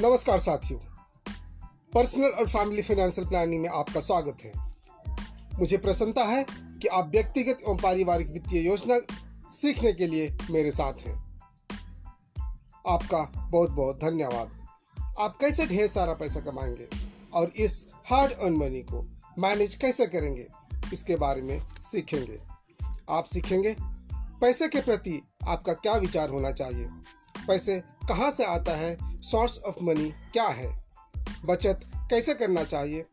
नमस्कार साथियों। पर्सनल और फैमिली फाइनेंशियल प्लानिंग में आपका स्वागत है। मुझे प्रसन्नता है कि आप व्यक्तिगत एवं पारिवारिक वित्तीय योजना सीखने के लिए मेरे साथ हैं। आपका बहुत बहुत धन्यवाद। आप कैसे ढेर सारा पैसा कमाएँगे और इस हार्ड अर्न मनी को मैनेज कैसे करेंगे, इसके बारे में सीखेंगे। आप सीखेंगे, पैसे के प्रति आपका क्या विचार होना चाहिए? पैसे कहाँ से आता है? सोर्स ऑफ़ मनी क्या है? बचत कैसे करना चाहिए?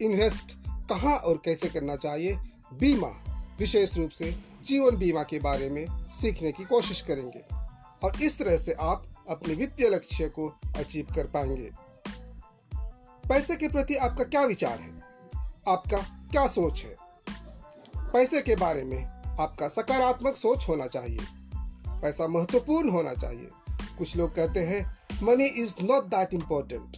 इन्वेस्ट कहाँ और कैसे करना चाहिए? बीमा विशेष रूप से जीवन बीमा के बारे में सीखने की कोशिश करेंगे और इस तरह से आप अपने वित्तीय लक्ष्य को अचीव कर पाएँगे। पैसे के प्रति आपका क्या विचार है? आपका क्या सोच है? पैसे के बारे में आपका सकारात्मक सोच होना चाहिए। पैसा महत्वपूर्ण होना चाहिए। कुछ लोग कहते हैं money is not that important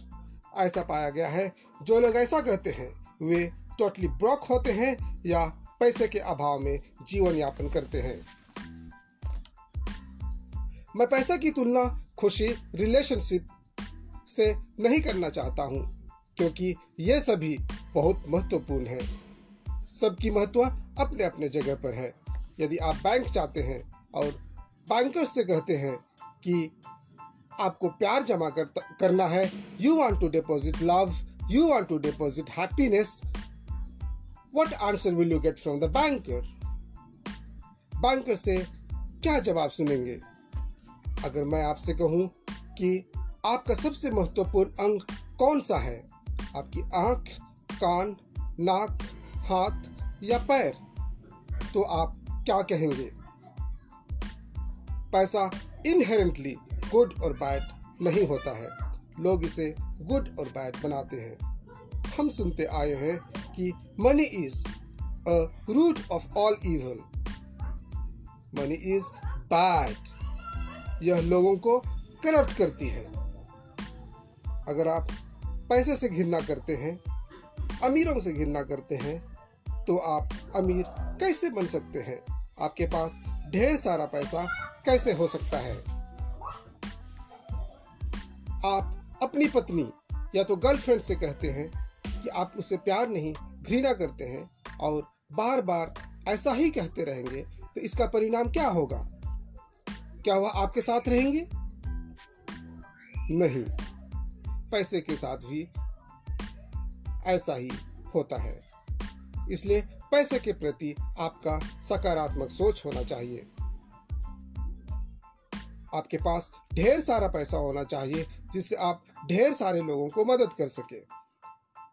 ऐसा पाया गया है, जो लोग ऐसा कहते हैं, वे टोटली ब्रॉक होते हैं या पैसे के अभाव में जीवन यापन करते हैं। मैं पैसा की तुलना खुशी रिलेशनशिप से नहीं करना चाहता हूँ, क्योंकि ये सभी बहुत महत्वपूर्ण है। सबकी महत्व अपने अपने जगह पर है। यदि आप बैंक जाते हैं और बैंकर से कहते हैं कि आपको प्यार जमा कर, करना है। You want to deposit love you want to deposit happiness what answer will you get from the banker banker से क्या जवाब सुनेंगे? अगर मैं आपसे कहूँ कि आपका सबसे महत्वपूर्ण अंग कौन सा है? आपकी आँख कान नाक हाथ या पैर? तो आप क्या कहेंगे? पैसा इनहेरेंटली गुड और बैड नहीं होता है। लोग इसे गुड और बैड बनाते हैं। हम सुनते आए हैं कि money is a root of all evil money is bad यह लोगों को करप्ट करती है। अगर आप पैसे से घृणा करते हैं, अमीरों से घृणा करते हैं तो आप अमीर कैसे बन सकते हैं? आपके पास ढेर सारा पैसा कैसे हो सकता है? आप अपनी पत्नी या तो गर्लफ्रेंड से कहते हैं कि आप उससे प्यार नहीं, घृणा करते हैं और बार बार ऐसा ही कहते रहेंगे तो इसका परिणाम क्या होगा? क्या वह आपके साथ रहेंगे? नहीं। पैसे के साथ भी ऐसा ही होता है। इसलिए पैसे के प्रति आपका सकारात्मक सोच होना चाहिए। आपके पास ढेर सारा पैसा होना चाहिए जिससे आप ढेर सारे लोगों को मदद कर सके।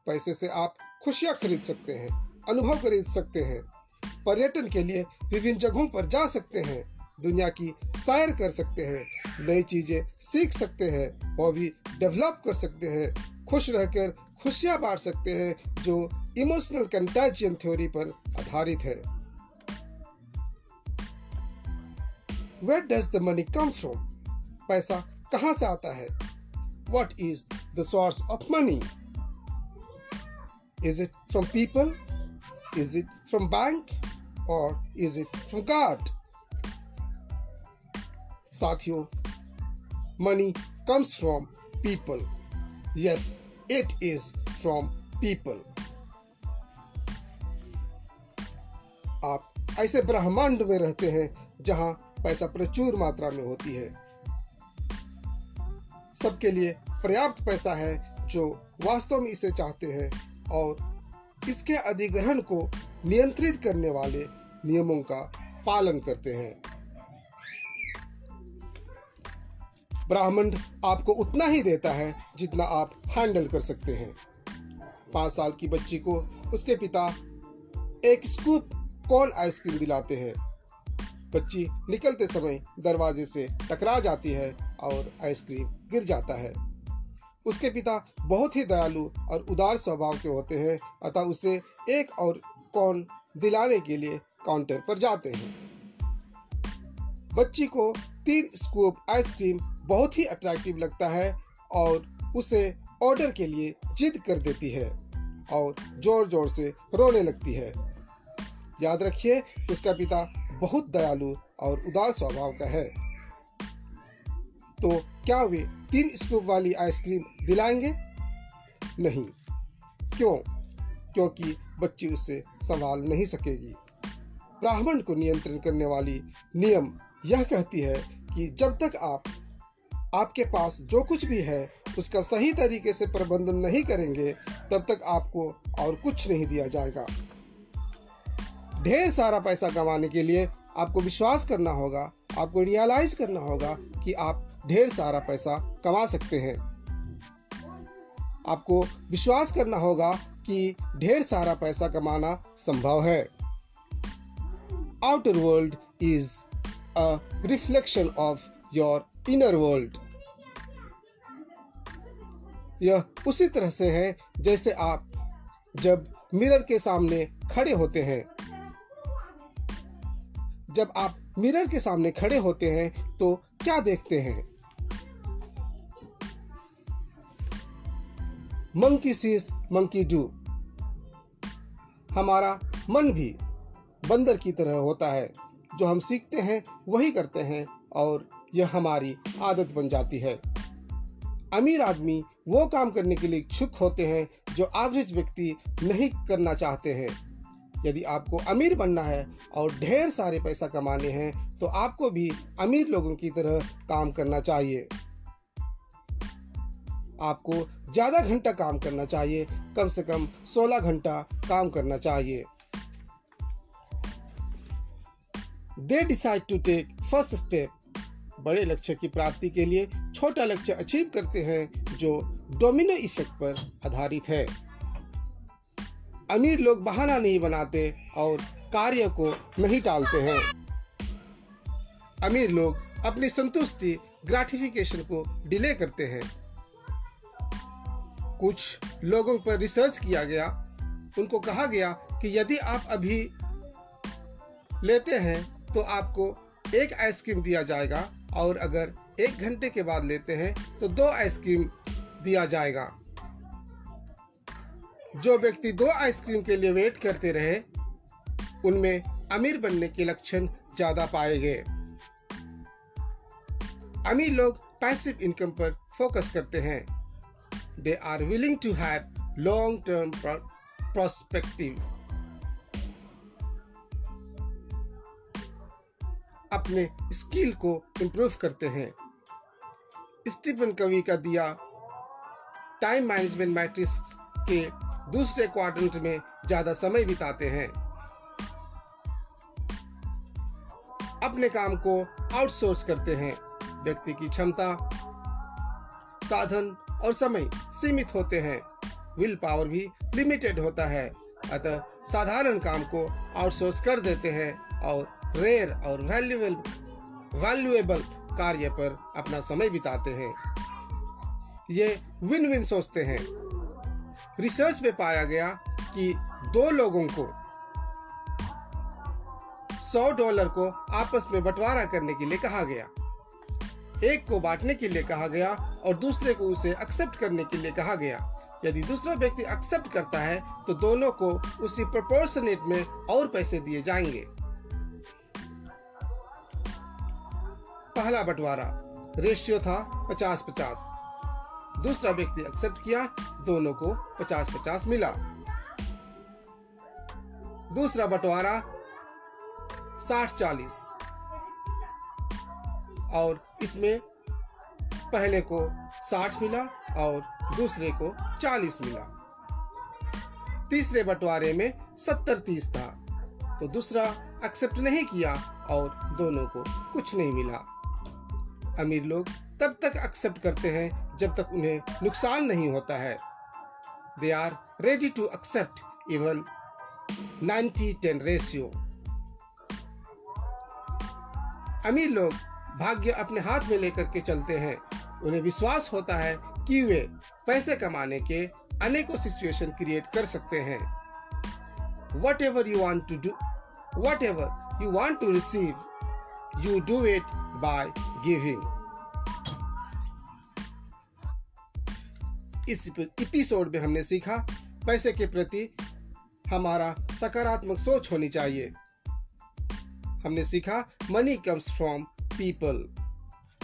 पैसे से आप खुशियाँ खरीद सकते हैं, अनुभव खरीद सकते हैं, पर्यटन के लिए विभिन्न जगहों पर जा सकते हैं, दुनिया की सैर कर सकते हैं, नई चीज़ें सीख सकते हैं और भी डेवलप कर सकते हैं, खुश रहकर खुशियाँ बांट सकते हैं, जो इमोशनल कंटेजियन थ्योरी पर आधारित है। Where does the money come from पैसा कहाँ से आता है? What is the source of money is it from people is it from bank और इज़ इट फ्रॉम गॉड साथियों money comes from people yes it is from people आप ऐसे ब्रह्मांड में रहते हैं जहाँ पैसा प्रचुर मात्रा में होती है। सबके लिए पर्याप्त पैसा है जो वास्तव में इसे चाहते हैं और इसके अधिग्रहण को नियंत्रित करने वाले नियमों का पालन करते हैं। ब्राह्मण आपको उतना ही देता है जितना आप हैंडल कर सकते हैं। पाँच साल की बच्ची को उसके पिता एक स्कूप कॉर्न आइसक्रीम दिलाते हैं। बच्ची निकलते समय दरवाजे से टकरा जाती है और आइसक्रीम गिर जाता है। उसके पिता बहुत ही दयालु और उदार स्वभाव के होते हैं, अतः उसे एक और कौन दिलाने के लिए काउंटर पर जाते हैं। बच्ची को तीन स्कूप आइसक्रीम बहुत ही अट्रैक्टिव लगता है और उसे ऑर्डर के लिए जिद कर देती है और ज़ोर ज़ोर से रोने लगती है। याद रखिए उसका पिता बहुत दयालु और उदार स्वभाव का है। तो क्या वे तीन स्कूप वाली आइसक्रीम दिलाएँगे? नहीं। क्यों? क्योंकि बच्ची उससे संभाल नहीं सकेगी। ब्राह्मण को नियंत्रण करने वाली नियम यह कहती है कि जब तक आप, आपके पास जो कुछ भी है, उसका सही तरीके से प्रबंधन नहीं करेंगे, तब तक आपको और कुछ नहीं दिया जाएगा। ढेर सारा पैसा कमाने के लिए आपको विश्वास करना होगा, आपको रियलाइज़ करना होगा कि आप ढेर सारा पैसा कमा सकते हैं। आपको विश्वास करना होगा कि ढेर सारा पैसा कमाना संभव है। Outer world is a reflection of your inner world यह उसी तरह से है जैसे आप जब मिरर के सामने खड़े होते हैं। जब आप मिरर के सामने खड़े होते हैं तो क्या देखते हैं? मंकी सीस मंकी डू हमारा मन भी बंदर की तरह होता है। जो हम सीखते हैं, वही करते हैं और यह हमारी आदत बन जाती है। अमीर आदमी वो काम करने के लिए इच्छुक होते हैं जो एवरेज व्यक्ति नहीं करना चाहते हैं। यदि आपको अमीर बनना है और ढेर सारे पैसा कमाने हैं तो आपको भी अमीर लोगों की तरह काम करना चाहिए। आपको ज़्यादा घंटा काम करना चाहिए, कम से कम 16 घंटा काम करना चाहिए। They decide to take first step बड़े लक्ष्य की प्राप्ति के लिए छोटा लक्ष्य अचीव करते हैं, जो डोमिनो इफ़ेक्ट पर आधारित है। अमीर लोग बहाना नहीं बनाते और कार्य को नहीं टालते हैं। अमीर लोग अपनी संतुष्टि ग्रेटिफिकेशन को डिले करते हैं। कुछ लोगों पर रिसर्च किया गया। उनको कहा गया कि यदि आप अभी लेते हैं तो आपको एक आइसक्रीम दिया जाएगा और अगर एक घंटे के बाद लेते हैं तो दो आइसक्रीम दिया जाएगा। जो व्यक्ति दो आइसक्रीम के लिए वेट करते रहे, उनमें अमीर बनने के लक्षण ज़्यादा पाए गए। अमीर लोग पैसिव इनकम पर फोकस करते हैं। They are willing to have long term prospective अपने स्किल को इम्प्रूव करते हैं। स्टीफन कवि का दिया टाइम मैनेजमेंट मैट्रिक्स के दूसरे क्वाड्रेंट में ज़्यादा समय बिताते हैं। अपने काम को आउटसोर्स करते हैं। व्यक्ति की क्षमता, साधन और समय सीमित होते हैं। विल पावर भी लिमिटेड होता है। अतः साधारण काम को आउटसोर्स कर देते हैं और रेयर और वैल्यूएबल वैल्यूएबल कार्य पर अपना समय बिताते हैं। ये विन विन सोचते हैं। रिसर्च में पाया गया कि दो लोगों को 100 डॉलर को आपस में बंटवारा करने के लिए कहा गया। एक को बांटने के लिए कहा गया और दूसरे को उसे एक्सेप्ट करने के लिए कहा गया। यदि दूसरा व्यक्ति एक्सेप्ट करता है तो दोनों को उसी प्रोपोर्शनेट में और पैसे दिए जाएँगे। पहला बंटवारा, रेशियो था पचास पचास। दूसरा व्यक्ति एक्सेप्ट किया, दोनों को पचास पचास मिला। दूसरा बंटवारा साठ चालीस और इसमें पहले को साठ मिला और दूसरे को चालीस मिला। तीसरे बंटवारे में सत्तर तीस था तो दूसरा एक्सेप्ट नहीं किया और दोनों को कुछ नहीं मिला। अमीर लोग तब तक एक्सेप्ट करते हैं जब तक उन्हें नुकसान नहीं होता है। They are ready to accept even 90-10 ratio अमीर लोग भाग्य अपने हाथ में लेकर के चलते हैं। उन्हें विश्वास होता है कि वे पैसे कमाने के अनेकों सिचुएशन क्रिएट कर सकते हैं। Whatever you want to do whatever you want to receive you do it by giving इस एपिसोड में हमने सीखा पैसे के प्रति हमारा सकारात्मक सोच होनी चाहिए। हमने सीखा मनी कम्स फ्रॉम पीपल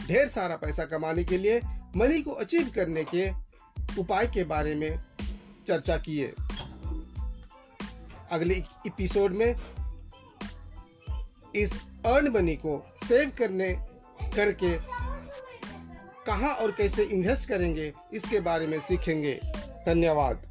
ढेर सारा पैसा कमाने के लिए मनी को अचीव करने के उपाय के बारे में चर्चा किए। अगले एपिसोड में इस अर्न मनी को सेव करने, करके कहाँ और कैसे इन्वेस्ट करेंगे इसके बारे में सीखेंगे। धन्यवाद।